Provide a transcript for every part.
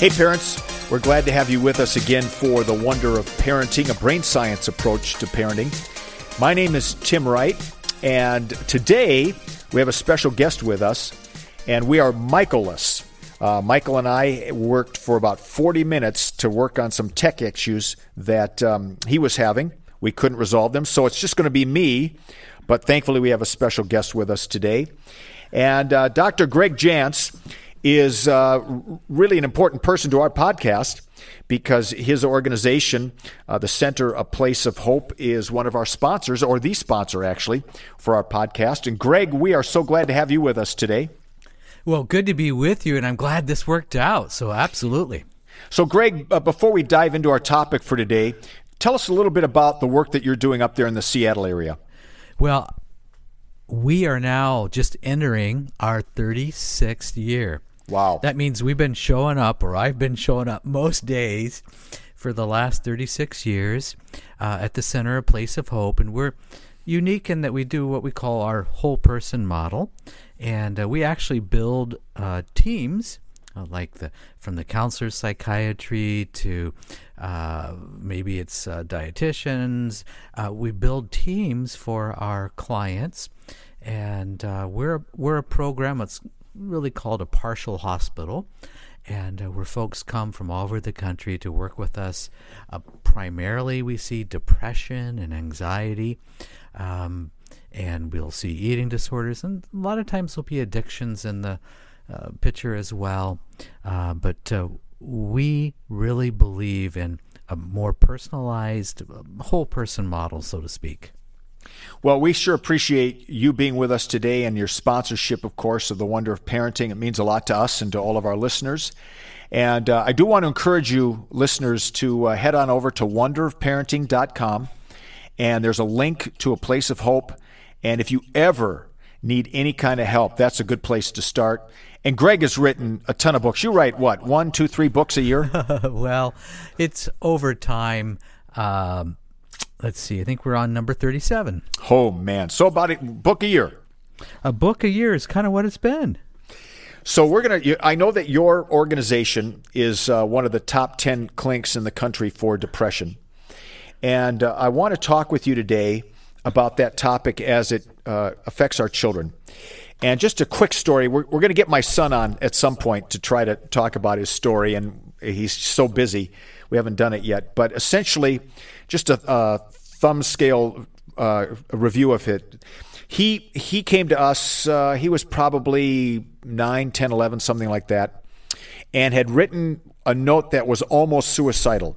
Hey, parents, we're glad to have you with us again for The Wonder of Parenting, a brain science approach to parenting. My name is Tim Wright, and today we have a special guest with us, and we are Michaelless. Uh, Michael and I worked for about 40 minutes to work on some tech issues that um, he was having. We couldn't resolve them, so it's just going to be me, but thankfully we have a special guest with us today. And uh, Dr. Greg Jantz is uh, really an important person to our podcast because his organization, uh, the Center A Place of Hope, is one of our sponsors, or the sponsor actually, for our podcast. And Greg, we are so glad to have you with us today. Well, good to be with you, and I'm glad this worked out. So, absolutely. So, Greg, uh, before we dive into our topic for today, tell us a little bit about the work that you're doing up there in the Seattle area. Well, we are now just entering our 36th year. Wow. That means we've been showing up, or I've been showing up most days for the last 36 years uh, at the Center A Place of Hope. And we're unique in that we do what we call our whole person model. And uh, we actually build uh, teams. Uh, like the from the counselor's psychiatry to uh, maybe it's uh, dietitians, we build teams for our clients, and we're we're a program that's really called a partial hospital, and uh, where folks come from all over the country to work with us. Uh, primarily, we see depression and anxiety. Um, and we'll see eating disorders, and a lot of times there'll be addictions in the uh, picture as well. Uh, but uh, we really believe in a more personalized, whole person model, so to speak. Well, we sure appreciate you being with us today and your sponsorship, of course, of The Wonder of Parenting. It means a lot to us and to all of our listeners. And uh, I do want to encourage you, listeners, to uh, head on over to wonderofparenting.com. And there's a link to a place of hope. And if you ever need any kind of help, that's a good place to start. And Greg has written a ton of books. You write what, one, two, three books a year? well, it's over time. Um, let's see, I think we're on number 37. Oh, man. So about a book a year. A book a year is kind of what it's been. So we're going to, I know that your organization is uh, one of the top 10 clinics in the country for depression. And uh, I want to talk with you today about that topic as it uh, affects our children. And just a quick story we're, we're going to get my son on at some point to try to talk about his story, and he's so busy. We haven't done it yet. But essentially, just a, a thumb scale uh, review of it. He, he came to us, uh, he was probably 9, 10, 11, something like that, and had written a note that was almost suicidal.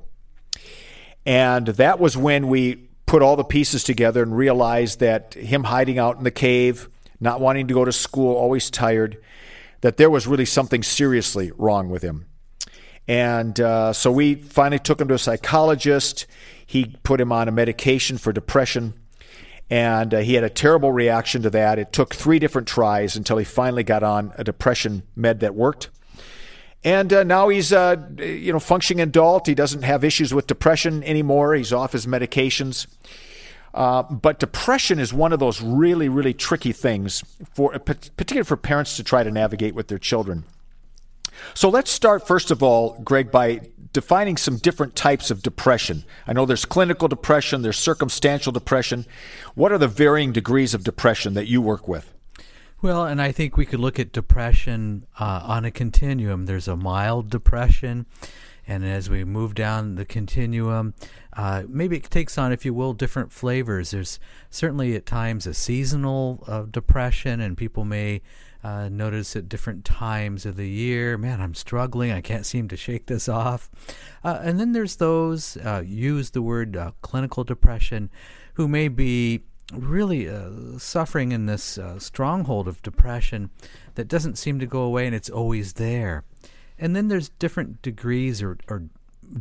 And that was when we put all the pieces together and realized that him hiding out in the cave, not wanting to go to school, always tired, that there was really something seriously wrong with him. And uh, so we finally took him to a psychologist. He put him on a medication for depression. And uh, he had a terrible reaction to that. It took three different tries until he finally got on a depression med that worked. And uh, now he's, uh, you know, functioning adult. He doesn't have issues with depression anymore. He's off his medications. Uh, but depression is one of those really, really tricky things for, particularly for parents to try to navigate with their children. So let's start, first of all, Greg, by defining some different types of depression. I know there's clinical depression, there's circumstantial depression. What are the varying degrees of depression that you work with? Well, and I think we could look at depression uh, on a continuum. There's a mild depression, and as we move down the continuum, uh, maybe it takes on, if you will, different flavors. There's certainly at times a seasonal uh, depression, and people may Uh, notice at different times of the year, man, I'm struggling. I can't seem to shake this off. Uh, and then there's those uh, use the word uh, clinical depression, who may be really uh, suffering in this uh, stronghold of depression that doesn't seem to go away, and it's always there. And then there's different degrees or, or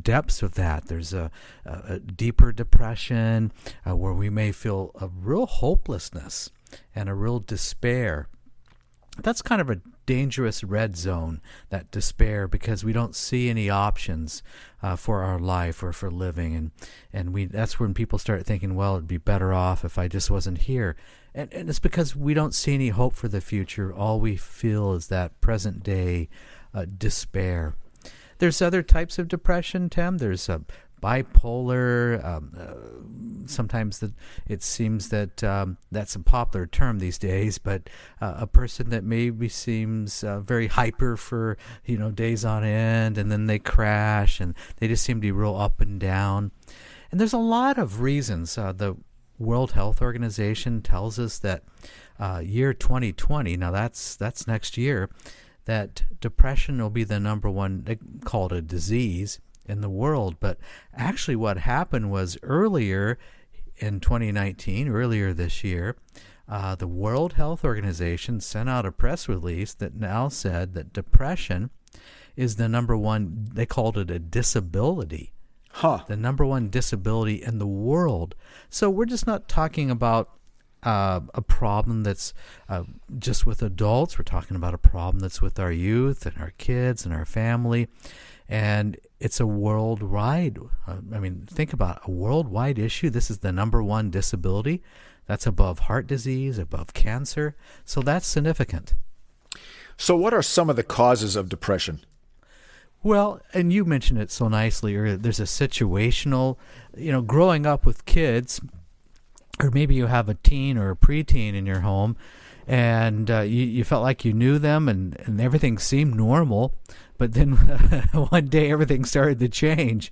depths of that. There's a, a, a deeper depression uh, where we may feel a real hopelessness and a real despair. That's kind of a dangerous red zone, that despair, because we don't see any options uh, for our life or for living, and and we that's when people start thinking, well, it'd be better off if I just wasn't here, and and it's because we don't see any hope for the future. All we feel is that present day uh, despair. There's other types of depression, Tim. There's a bipolar. Um, uh, sometimes it seems that um, that's a popular term these days, but uh, a person that maybe seems uh, very hyper for you know days on end, and then they crash, and they just seem to be real up and down. And there's a lot of reasons. Uh, the World Health Organization tells us that uh, year 2020. Now that's that's next year that depression will be the number one, they call it a disease in the world. But actually, what happened was earlier in 2019, earlier this year, uh, the World Health Organization sent out a press release that now said that depression is the number one, they called it a disability. Huh. The number one disability in the world. So we're just not talking about uh, a problem that's uh, just with adults. We're talking about a problem that's with our youth and our kids and our family. And it's a worldwide, I mean, think about it, a worldwide issue. This is the number one disability. That's above heart disease, above cancer. So that's significant. So, what are some of the causes of depression? Well, and you mentioned it so nicely earlier. There's a situational, you know, growing up with kids, or maybe you have a teen or a preteen in your home and uh, you, you felt like you knew them and, and everything seemed normal but then one day everything started to change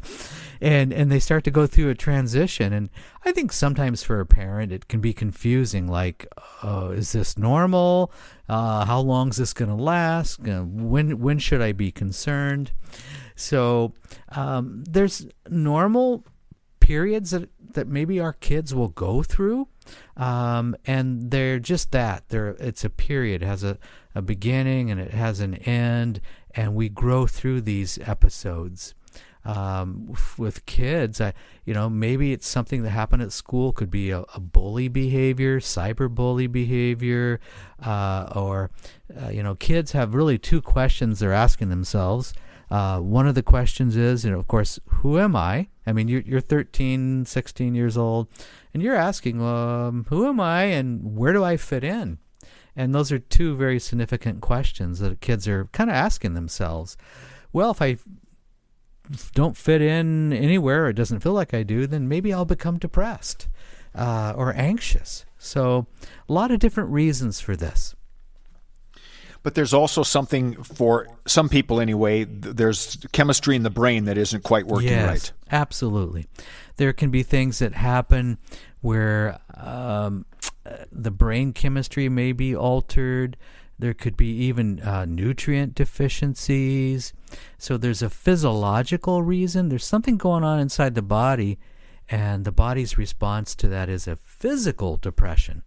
and and they start to go through a transition and i think sometimes for a parent it can be confusing like uh, is this normal uh, how long is this going to last uh, when when should i be concerned so um, there's normal periods that, that maybe our kids will go through. Um, and they're just that. They're, it's a period, it has a, a beginning and it has an end, and we grow through these episodes. Um, with kids, I, you know, maybe it's something that happened at school. Could be a, a bully behavior, cyber bully behavior, uh, or uh, you know, kids have really two questions they're asking themselves. Uh, one of the questions is, you know, of course, who am I? I mean, you're, you're 13, 16 years old, and you're asking, um, who am I and where do I fit in? And those are two very significant questions that kids are kind of asking themselves. Well, if I don't fit in anywhere, or it doesn't feel like I do, then maybe I'll become depressed uh, or anxious. So, a lot of different reasons for this. But there's also something for some people, anyway. There's chemistry in the brain that isn't quite working yes, right. Absolutely. There can be things that happen where um, the brain chemistry may be altered. There could be even uh, nutrient deficiencies. So there's a physiological reason. There's something going on inside the body, and the body's response to that is a physical depression.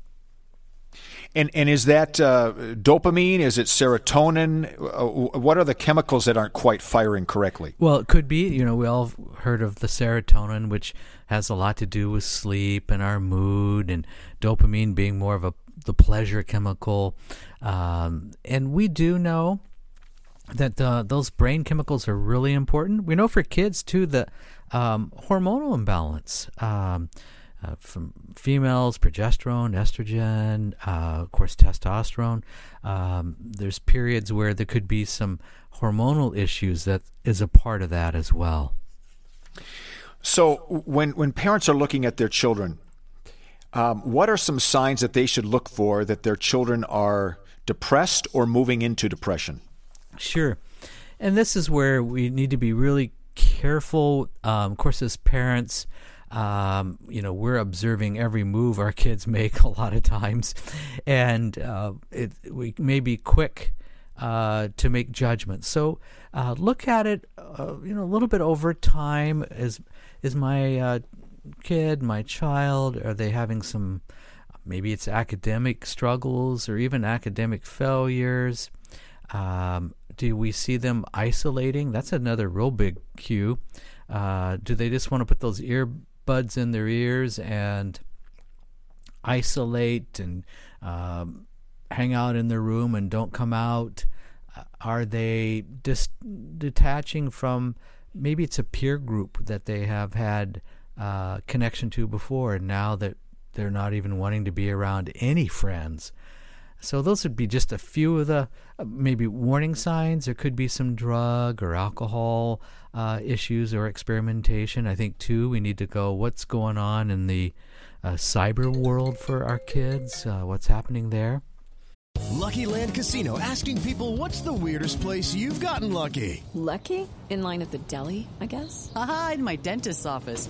And and is that uh, dopamine? Is it serotonin? Uh, what are the chemicals that aren't quite firing correctly? Well, it could be. You know, we all heard of the serotonin, which has a lot to do with sleep and our mood, and dopamine being more of a the pleasure chemical. Um, and we do know that uh, those brain chemicals are really important. We know for kids too that um, hormonal imbalance. Um, uh, from females, progesterone, estrogen, uh, of course, testosterone. Um, there's periods where there could be some hormonal issues that is a part of that as well. So, when when parents are looking at their children, um, what are some signs that they should look for that their children are depressed or moving into depression? Sure, and this is where we need to be really careful. Um, of course, as parents Um, you know, we're observing every move our kids make a lot of times, and uh, it, we may be quick uh, to make judgments. So uh, look at it, uh, you know, a little bit over time. Is is my uh, kid, my child, are they having some? Maybe it's academic struggles or even academic failures. Um, do we see them isolating? That's another real big cue. Uh, do they just want to put those earbuds in their ears and isolate and um, hang out in their room and don't come out? Uh, are they just detaching from maybe it's a peer group that they have had uh, connection to before, and now that they're not even wanting to be around any friends? So those would be just a few of the uh, maybe warning signs. There could be some drug or alcohol uh, issues or experimentation. I think too we need to go. What's going on in the uh, cyber world for our kids? Uh, what's happening there? Lucky Land Casino asking people, "What's the weirdest place you've gotten lucky?" Lucky in line at the deli, I guess. Aha, in my dentist's office.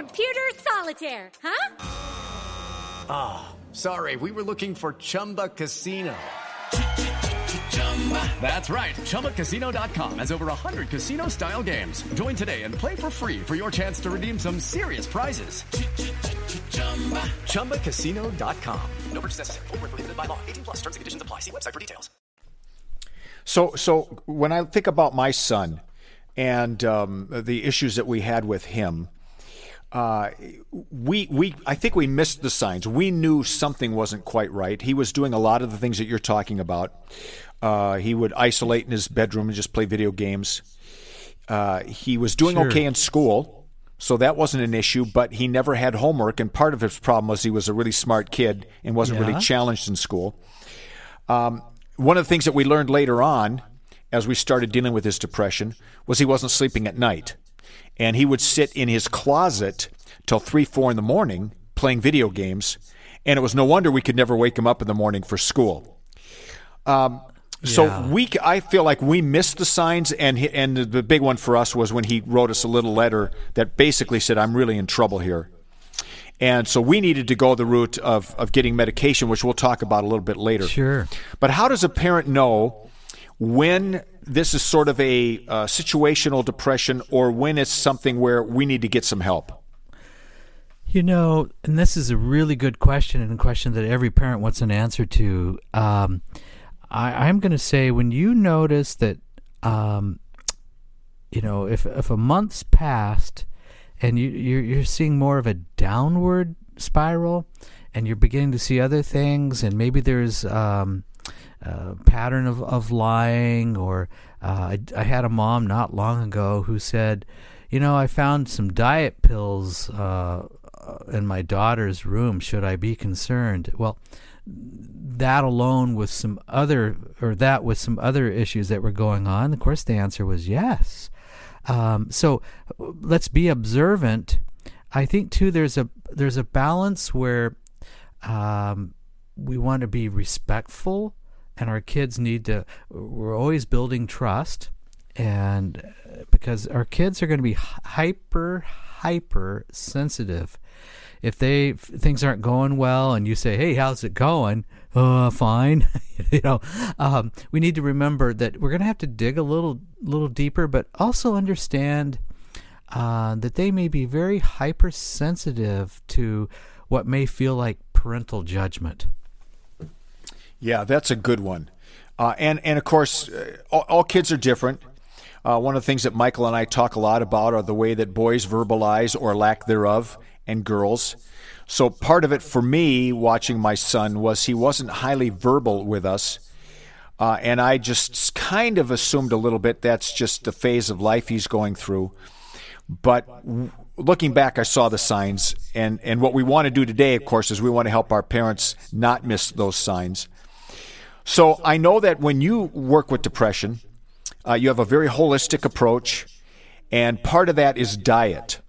Computer solitaire, huh? Ah, oh, sorry. We were looking for Chumba Casino. That's right. ChumbaCasino.com has over 100 casino style games. Join today and play for free for your chance to redeem some serious prizes. ChumbaCasino.com. No purchase necessary. Full prohibited by law. 18 plus terms and conditions apply. See website for details. So, so when I think about my son and um, the issues that we had with him, uh, we we I think we missed the signs. We knew something wasn't quite right. He was doing a lot of the things that you're talking about. Uh, he would isolate in his bedroom and just play video games. Uh, he was doing Sure. okay in school, so that wasn't an issue. But he never had homework, and part of his problem was he was a really smart kid and wasn't Yeah. really challenged in school. Um, one of the things that we learned later on, as we started dealing with his depression, was he wasn't sleeping at night, and he would sit in his closet till three, four in the morning playing video games, and it was no wonder we could never wake him up in the morning for school. Um, so Yeah. we, I feel like we missed the signs, and and the big one for us was when he wrote us a little letter that basically said, "I'm really in trouble here." And so we needed to go the route of, of getting medication, which we'll talk about a little bit later. Sure. But how does a parent know when this is sort of a uh, situational depression or when it's something where we need to get some help? You know, and this is a really good question and a question that every parent wants an answer to. Um, I, I'm going to say when you notice that, um, you know, if if a month's passed and you you're, you're seeing more of a downward spiral, and you're beginning to see other things, and maybe there's um, pattern of of lying, or uh, I, I had a mom not long ago who said, you know, I found some diet pills. Uh, in my daughter's room. Should I be concerned? Well, that alone with some other, or that with some other issues that were going on, of course, the answer was yes. Um, so let's be observant. I think too. There's a there's a balance where um, we want to be respectful, and our kids need to. We're always building trust, and because our kids are going to be hyper hyper sensitive. If they if things aren't going well and you say hey how's it going? Uh fine. You know um, we need to remember that we're going to have to dig a little little deeper but also understand uh, that they may be very hypersensitive to what may feel like parental judgment Yeah, that's a good one. Uh, and and of course, uh, all, all kids are different. Uh, one of the things that Michael and I talk a lot about are the way that boys verbalize or lack thereof, and girls. So part of it for me, watching my son, was he wasn't highly verbal with us. Uh, and I just kind of assumed a little bit that's just the phase of life he's going through. But w- looking back, I saw the signs, and and what we want to do today, of course, is we want to help our parents not miss those signs. So I know that when you work with depression, uh, you have a very holistic approach, and part of that is diet.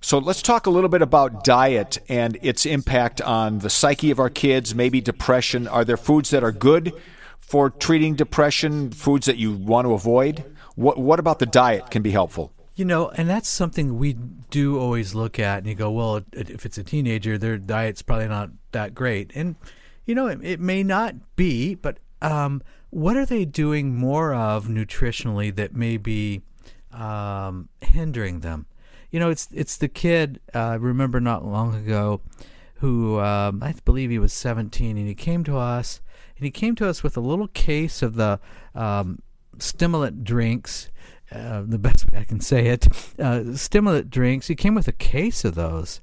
So let's talk a little bit about diet and its impact on the psyche of our kids, maybe depression. Are there foods that are good for treating depression, foods that you want to avoid? What, what about the diet can be helpful? You know, and that's something we do always look at, and you go, well, if it's a teenager, their diet's probably not that great. And, you know, it, it may not be, but um, what are they doing more of nutritionally that may be um, hindering them? You know, it's it's the kid. Uh, I remember not long ago, who um, I believe he was 17, and he came to us, and he came to us with a little case of the um, stimulant drinks. Uh, the best way I can say it, uh, stimulant drinks. He came with a case of those,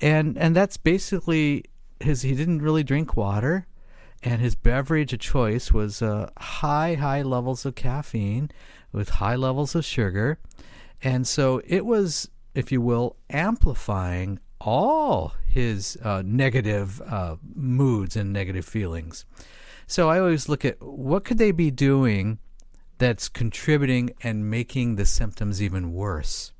and and that's basically his. He didn't really drink water, and his beverage of choice was uh, high high levels of caffeine with high levels of sugar, and so it was if you will, amplifying all his uh, negative uh, moods and negative feelings. So I always look at what could they be doing that's contributing and making the symptoms even worse.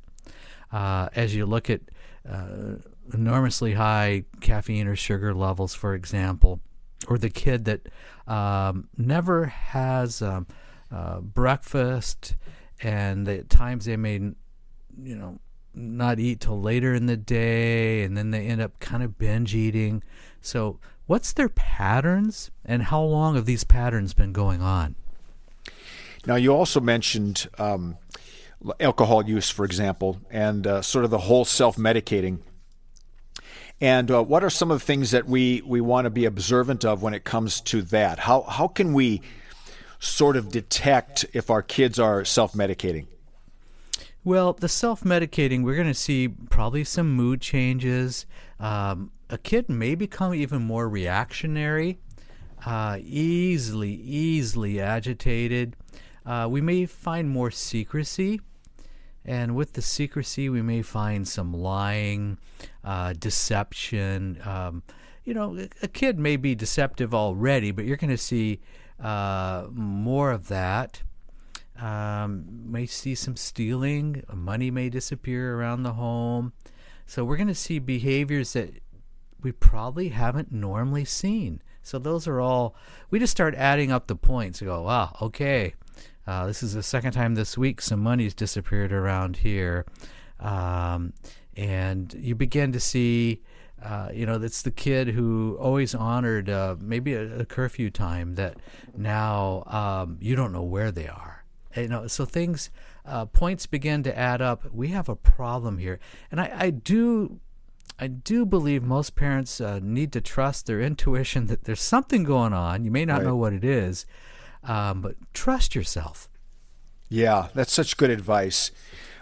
Uh, as you look at uh, enormously high caffeine or sugar levels, for example, or the kid that um, never has um, uh, breakfast, and at times they may, you know, not eat till later in the day and then they end up kind of binge eating. So, what's their patterns and how long have these patterns been going on? Now, you also mentioned um, alcohol use, for example, and uh, sort of the whole self medicating. And uh, what are some of the things that we, we want to be observant of when it comes to that? How, how can we sort of detect if our kids are self medicating? Well, the self medicating, we're going to see probably some mood changes. Um, a kid may become even more reactionary, uh, easily, easily agitated. Uh, we may find more secrecy. And with the secrecy, we may find some lying, uh, deception. Um, you know, a kid may be deceptive already, but you're going to see uh, more of that. Um, may see some stealing. Money may disappear around the home. So we're going to see behaviors that we probably haven't normally seen. So those are all. We just start adding up the points. Go, wow, okay. Uh, this is the second time this week some money's disappeared around here, um, and you begin to see. Uh, you know, that's the kid who always honored uh, maybe a, a, curfew time that now um, you don't know where they are you know, so things, uh, points begin to add up. We have a problem here, and I, I do, I do believe most parents uh, need to trust their intuition that there's something going on. You may not right. know what it is, um, but trust yourself. Yeah, that's such good advice.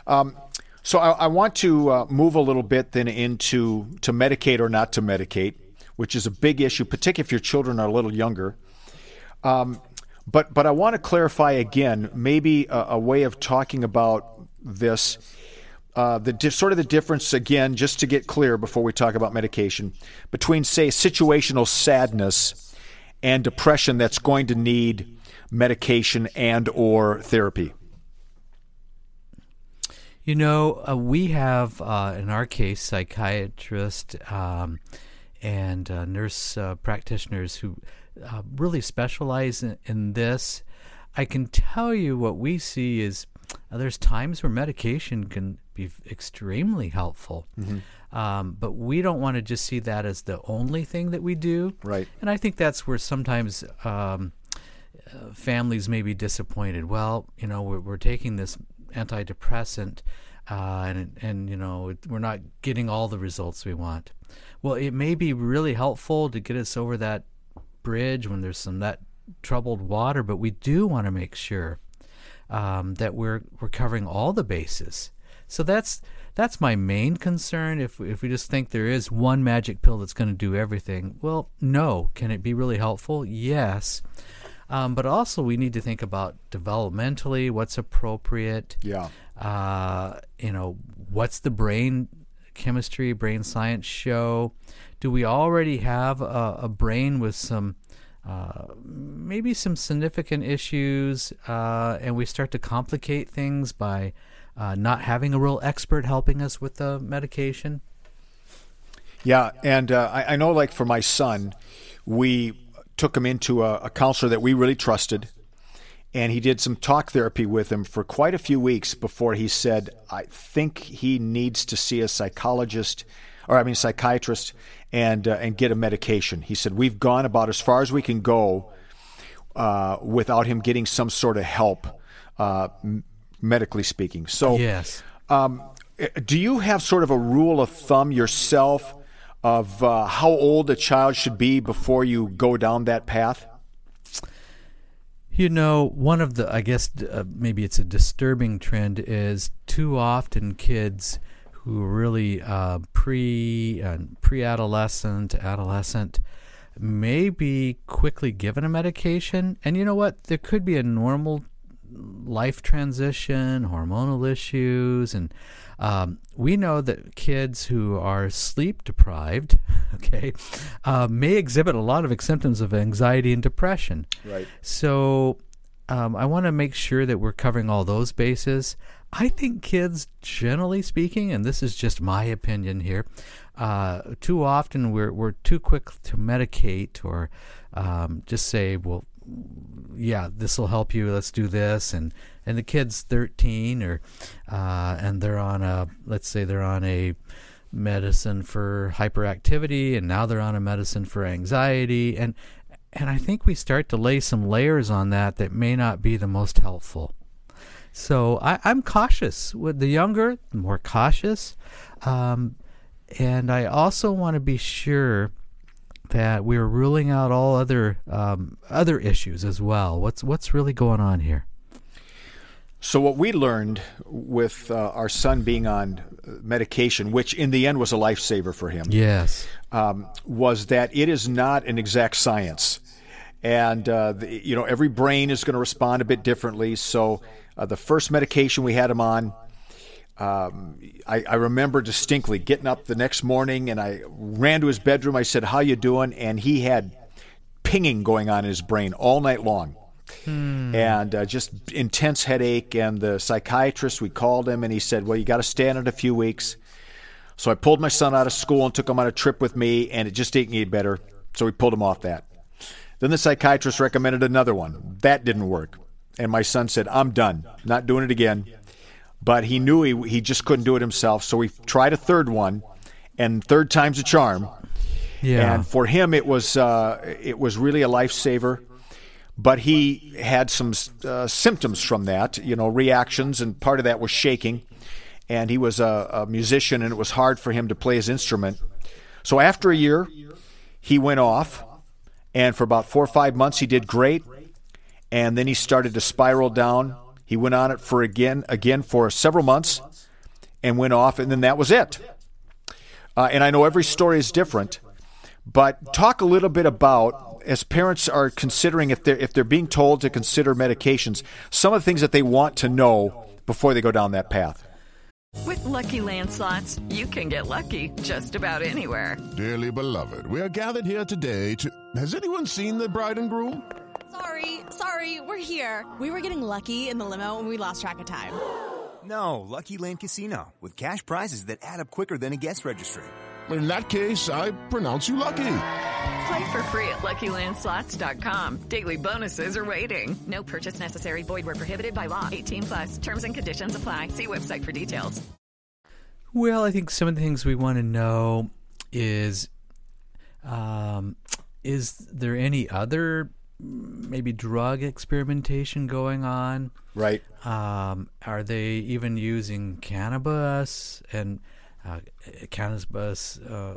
Um, so I, I, want to uh, move a little bit then into to medicate or not to medicate, which is a big issue, particularly if your children are a little younger. Um, but but I want to clarify again, maybe a, a way of talking about this. Uh, the di- sort of the difference again, just to get clear before we talk about medication, between say situational sadness and depression that's going to need medication and or therapy. You know, uh, we have uh, in our case psychiatrists um, and uh, nurse uh, practitioners who uh, really specialize in, in, this. I can tell you what we see is uh, there's times where medication can be extremely helpful. Mm-hmm. Um, but we don't want to just see that as the only thing that we do. Right. And I think that's where sometimes um, uh, families may be disappointed. Well, you know, we're, we're taking this antidepressant. Uh, and and you know we're not getting all the results we want. Well, it may be really helpful to get us over that bridge when there's some that troubled water, but we do want to make sure um, that we're we're covering all the bases. So that's that's my main concern. If if we just think there is one magic pill that's going to do everything, well, no. Can it be really helpful? Yes. Um, but also, we need to think about developmentally what's appropriate. Yeah. Uh, you know, what's the brain chemistry, brain science show? Do we already have a, a brain with some uh, maybe some significant issues, uh, and we start to complicate things by uh, not having a real expert helping us with the medication? Yeah, and uh, I, I, know, like for my son, we took him into a, a counselor that we really trusted, and he did some talk therapy with him for quite a few weeks before he said, "I think he needs to see a psychologist." Or I mean, psychiatrist, and uh, and get a medication. He said we've gone about as far as we can go uh, without him getting some sort of help, uh, medically speaking. So yes. Um, do you have sort of a rule of thumb yourself of uh, how old a child should be before you go down that path? You know, one of the, I guess, uh, maybe it's a disturbing trend is too often kids who are really uh, pre uh, pre-adolescent, adolescent, may be quickly given a medication. And you know what? There could be a normal life transition, hormonal issues, and um, we know that kids who are sleep deprived, okay, uh, may exhibit a lot of symptoms of anxiety and depression. Right. So um, I want to make sure that we're covering all those bases. I think kids, generally speaking, and this is just my opinion here, uh, too often we're we're too quick to medicate or um, just say, well, yeah, this will help you. Let's do this, and and the kid's 13 or uh, and they're on a let's say they're on a medicine for hyperactivity, and now they're on a medicine for anxiety, and and I think we start to lay some layers on that that may not be the most helpful. So I, am cautious with the younger, more cautious, um, and I also want to be sure that we're ruling out all other um, other issues as well. What's what's really going on here? So what we learned with uh, our son being on medication, which in the end was a lifesaver for him, yes, um, was that it is not an exact science, and uh, the, you know every brain is going to respond a bit differently. So uh, the first medication we had him on, um, I, I, remember distinctly getting up the next morning and I ran to his bedroom. I said, "How you doing?" And he had pinging going on in his brain all night long, hmm. and uh, just intense headache. And the psychiatrist, we called him, and he said, "Well, you got to stand it a few weeks." So I pulled my son out of school and took him on a trip with me, and it just didn't get better. So we pulled him off that. Then the psychiatrist recommended another one. That didn't work. And my son said, I'm done, not doing it again but he knew he, he just couldn't do it himself. So he tried a third one, and third time's a charm. Yeah. And for him, it was uh, it was really a lifesaver. But he had some uh, symptoms from that, you know, reactions, and part of that was shaking. And he was a, a musician, and it was hard for him to play his instrument. So after a year, he went off, and for about four or five months, he did great. And then he started to spiral down he went on it for again, again for several months, and went off, and then that was it. Uh, and I know every story is different, but talk a little bit about as parents are considering if they're if they're being told to consider medications, some of the things that they want to know before they go down that path. With lucky landslots, you can get lucky just about anywhere. Dearly beloved, we are gathered here today to. Has anyone seen the bride and groom? Sorry, sorry, we're here. We were getting lucky in the limo and we lost track of time. No, Lucky Land Casino, with cash prizes that add up quicker than a guest registry. In that case, I pronounce you lucky. Play for free at LuckyLandSlots.com. Daily bonuses are waiting. No purchase necessary. Void where prohibited by law. 18 plus. Terms and conditions apply. See website for details. Well, I think some of the things we want to know is, um, is there any other maybe drug experimentation going on. Right. Um, are they even using cannabis and uh, cannabis uh,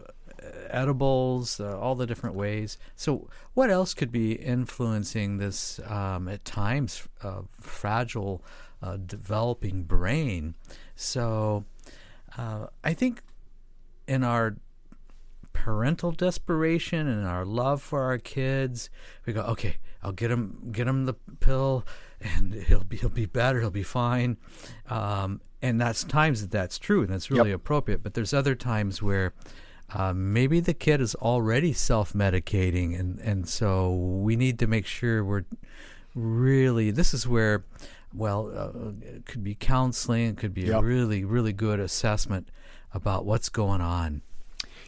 edibles, uh, all the different ways? So, what else could be influencing this um, at times uh, fragile, uh, developing brain? So, uh, I think in our parental desperation and our love for our kids, we go, okay, I'll get him, get him the pill, and he'll be, he'll be better, he'll be fine. Um, and that's times that that's true and that's really Yep. appropriate. But there's other times where uh, maybe the kid is already self-medicating, and and so we need to make sure we're really. This is where, well, uh, it could be counseling, it could be a really really good assessment about what's going on.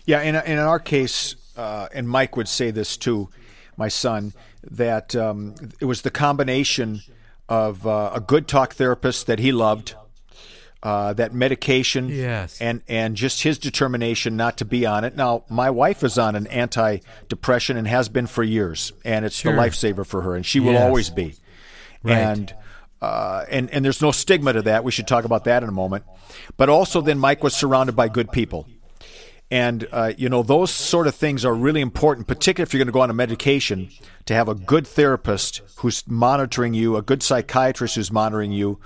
Yeah, and, and in our case, uh, and Mike would say this too, my son, that um, it was the combination of uh, a good talk therapist that he loved, uh, that medication, Yes. and and just his determination not to be on it. Now, my wife is on an anti-depression and has been for years, and it's Sure. the lifesaver for her, and she will Yes. always be. Right. And uh, and and there's no stigma to that. We should talk about that in a moment. But also, then Mike was surrounded by good people. And, uh, you know, those sort of things are really important, particularly if you're going to go on a medication, to have a good therapist who's monitoring you, a good psychiatrist who's monitoring you,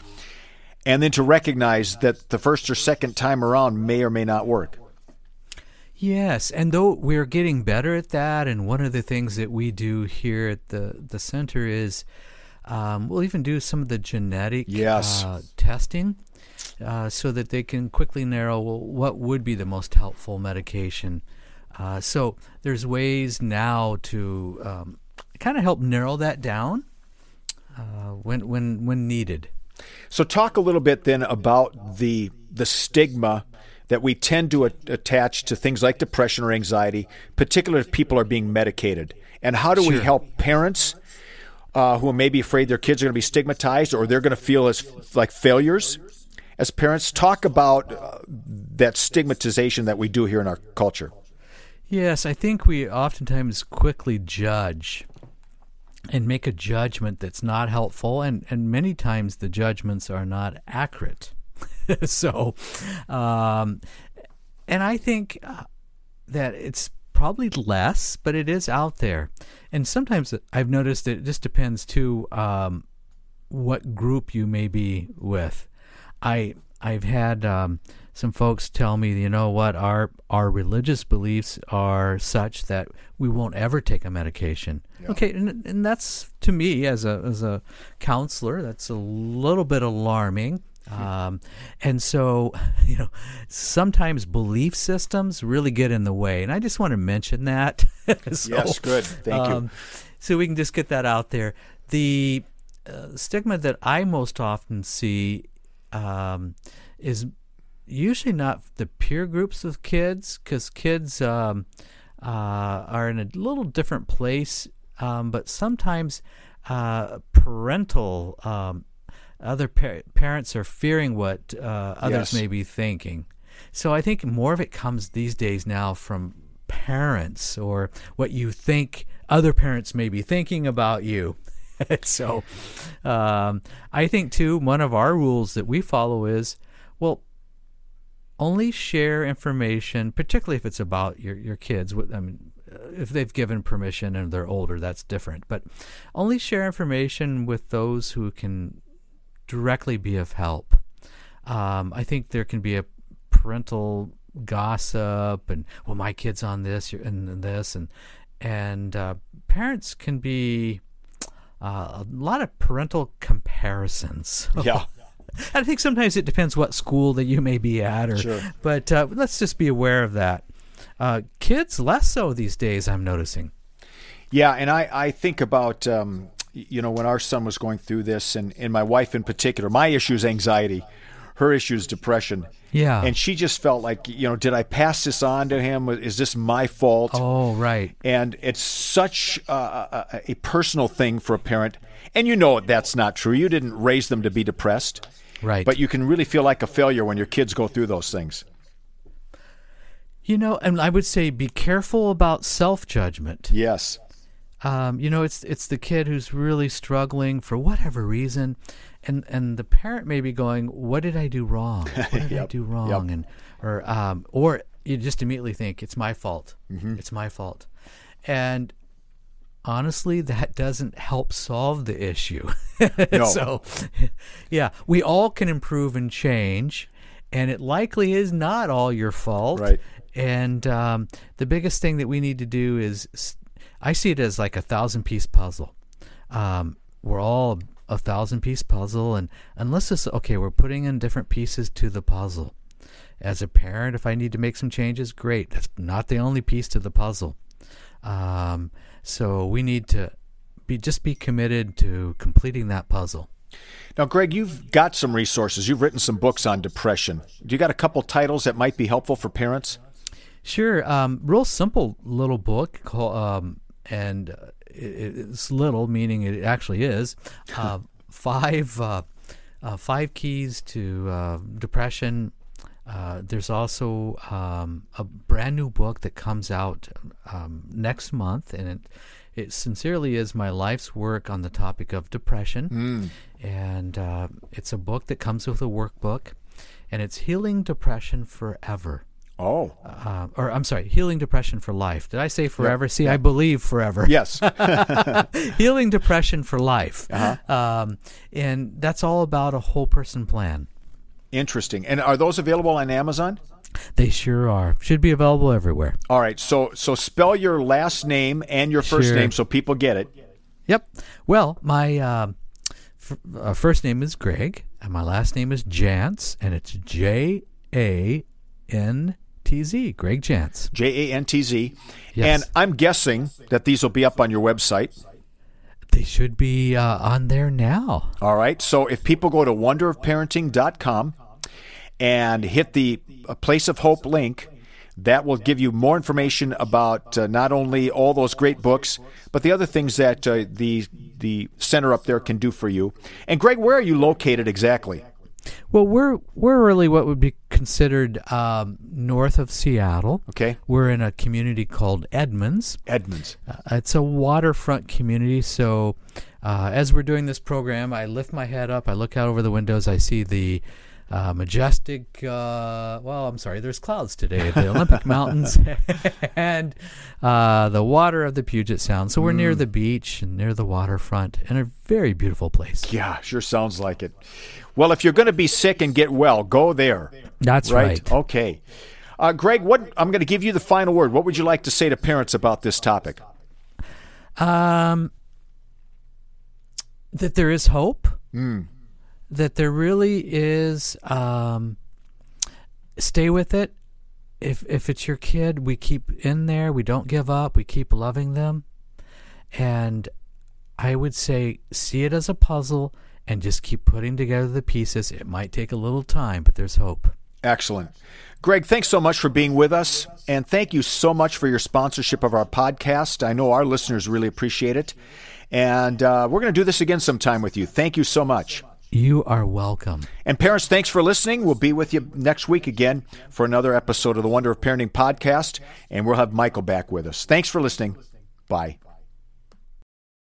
and then to recognize that the first or second time around may or may not work. Yes, and though we're getting better at that, and one of the things that we do here at the the center is um, we'll even do some of the genetic Yes. uh, testing, uh, so that they can quickly narrow what would be the most helpful medication. Uh, so there's ways now to um, kind of help narrow that down uh, when when when needed. So, talk a little bit then about the the stigma that we tend to a- attach to things like depression or anxiety, particularly if people are being medicated, and how do we help parents uh, who may be afraid their kids are going to be stigmatized or they're going to feel as like failures as parents? Talk about uh, that stigmatization that we do here in our culture. Yes, I think we oftentimes quickly judge and make a judgment that's not helpful, and, and many times the judgments are not accurate. so, um, and I think uh, that it's probably less, but it is out there. And sometimes I've noticed that it just depends too um, what group you may be with. I I've had um, some folks tell me, you know what, our our religious beliefs are such that we won't ever take a medication. Okay, and, and that's to me as a as a counselor, that's a little bit alarming. Um, and so, you know, sometimes belief systems really get in the way, and I just want to mention that. So, Yes, good. Thank you. um, So we can just get that out there. The uh, stigma that I most often see um, is usually not the peer groups of kids, because kids um, uh, are in a little different place, um, but sometimes uh, parental. Um, other par- parents are fearing what uh, others Yes. may be thinking. So I think more of it comes these days now from parents or what you think other parents may be thinking about you. so um, I think, too, one of our rules that we follow is well, only share information, particularly if it's about your, your kids. I mean, if they've given permission and they're older, that's different. But only share information with those who can directly be of help. Um, I think there can be a parental gossip and well, my kid's on this and, and this and and uh, parents can be uh, a lot of parental comparisons. Yeah. I think sometimes it depends what school that you may be at, or Sure. but uh, let's just be aware of that. Uh, kids less so these days. I'm noticing. Yeah, and I, I think about um, you know when our son was going through this, and, and my wife in particular. My issue is anxiety, her issue is depression. Yeah. and she just felt like you know, did I pass this on to him? Is this my fault? Oh, right. And it's such a, a, a personal thing for a parent, and you know that's not true. You didn't raise them to be depressed, Right. But you can really feel like a failure when your kids go through those things. You know, and I would say be careful about self judgment. Yes. Um, you know, it's it's the kid who's really struggling for whatever reason, and and the parent may be going, "What did I do wrong? What did I Yep, do yep. wrong?" And or um, or you just immediately think it's my fault. Mhm. It's my fault, and honestly, that doesn't help solve the issue. No. so, yeah, we all can improve and change, and it likely is not all your fault. Right. And um, the biggest thing that we need to do is, I see it as like a thousand piece puzzle. Um, we're all a thousand piece puzzle, and unless it's okay, we're putting in different pieces to the puzzle. As a parent, if I need to make some changes, great. That's not the only piece to the puzzle. Um, so we need to be just be committed to completing that puzzle. Now, Greg, you've got some resources. You've written some books on depression. Do you got a couple titles that might be helpful for parents? Sure. Um, real simple little book called, um, and it's little, meaning it actually is. Uh, five uh, uh, five keys to uh, depression. Uh, there's also um, a brand new book that comes out um, next month, and it, it sincerely is my life's work on the topic of depression. Mm. And uh, it's a book that comes with a workbook, and it's Healing Depression Forever. Oh. Uh, or I'm sorry, Healing Depression for Life. Did I say forever? Yep. See, yep. I believe forever. Yes. Healing Depression for Life. Uh-huh. Um, and that's all about a whole person plan. Interesting. And are those available on Amazon? They sure are. Should be available everywhere. All right. So so spell your last name and your first sure. name so people get it. Yep. Well, my uh, f- uh, first name is Greg, and my last name is Jantz, and it's J A N T Z. Greg Jantz. J A N T Z. Yes. And I'm guessing that these will be up on your website. They should be uh, on there now. All right. So if people go to wonderofparenting.com and hit the Place of Hope link, that will give you more information about uh, not only all those great books, but the other things that uh, the the center up there can do for you. And Greg, where are you located exactly? Well, we're we're really what would be considered um, north of Seattle. Okay, we're in a community called Edmonds. Edmonds. Uh, it's a waterfront community, so. Uh, as we're doing this program, I lift my head up. I look out over the windows. I see the uh, majestic. Uh, well, I'm sorry. There's clouds today. The Olympic Mountains and uh, the water of the Puget Sound. So we're mm. near the beach and near the waterfront, and a very beautiful place. Yeah, sure sounds like it. Well, if you're going to be sick and get well, go there. That's right. right. Okay. Uh, Greg, what I'm going to give you the final word. What would you like to say to parents about this topic? Um, that there is hope. Mm. That there really is. Um, stay with it. If if it's your kid, we keep in there. We don't give up. We keep loving them, and I would say see it as a puzzle and just keep putting together the pieces. It might take a little time, but there's hope. Excellent. Greg, thanks so much for being with us. And thank you so much for your sponsorship of our podcast. I know our listeners really appreciate it. And uh, we're going to do this again sometime with you. Thank you so much. You are welcome. And parents, thanks for listening. We'll be with you next week again for another episode of the Wonder of Parenting podcast. And we'll have Michael back with us. Thanks for listening. Bye.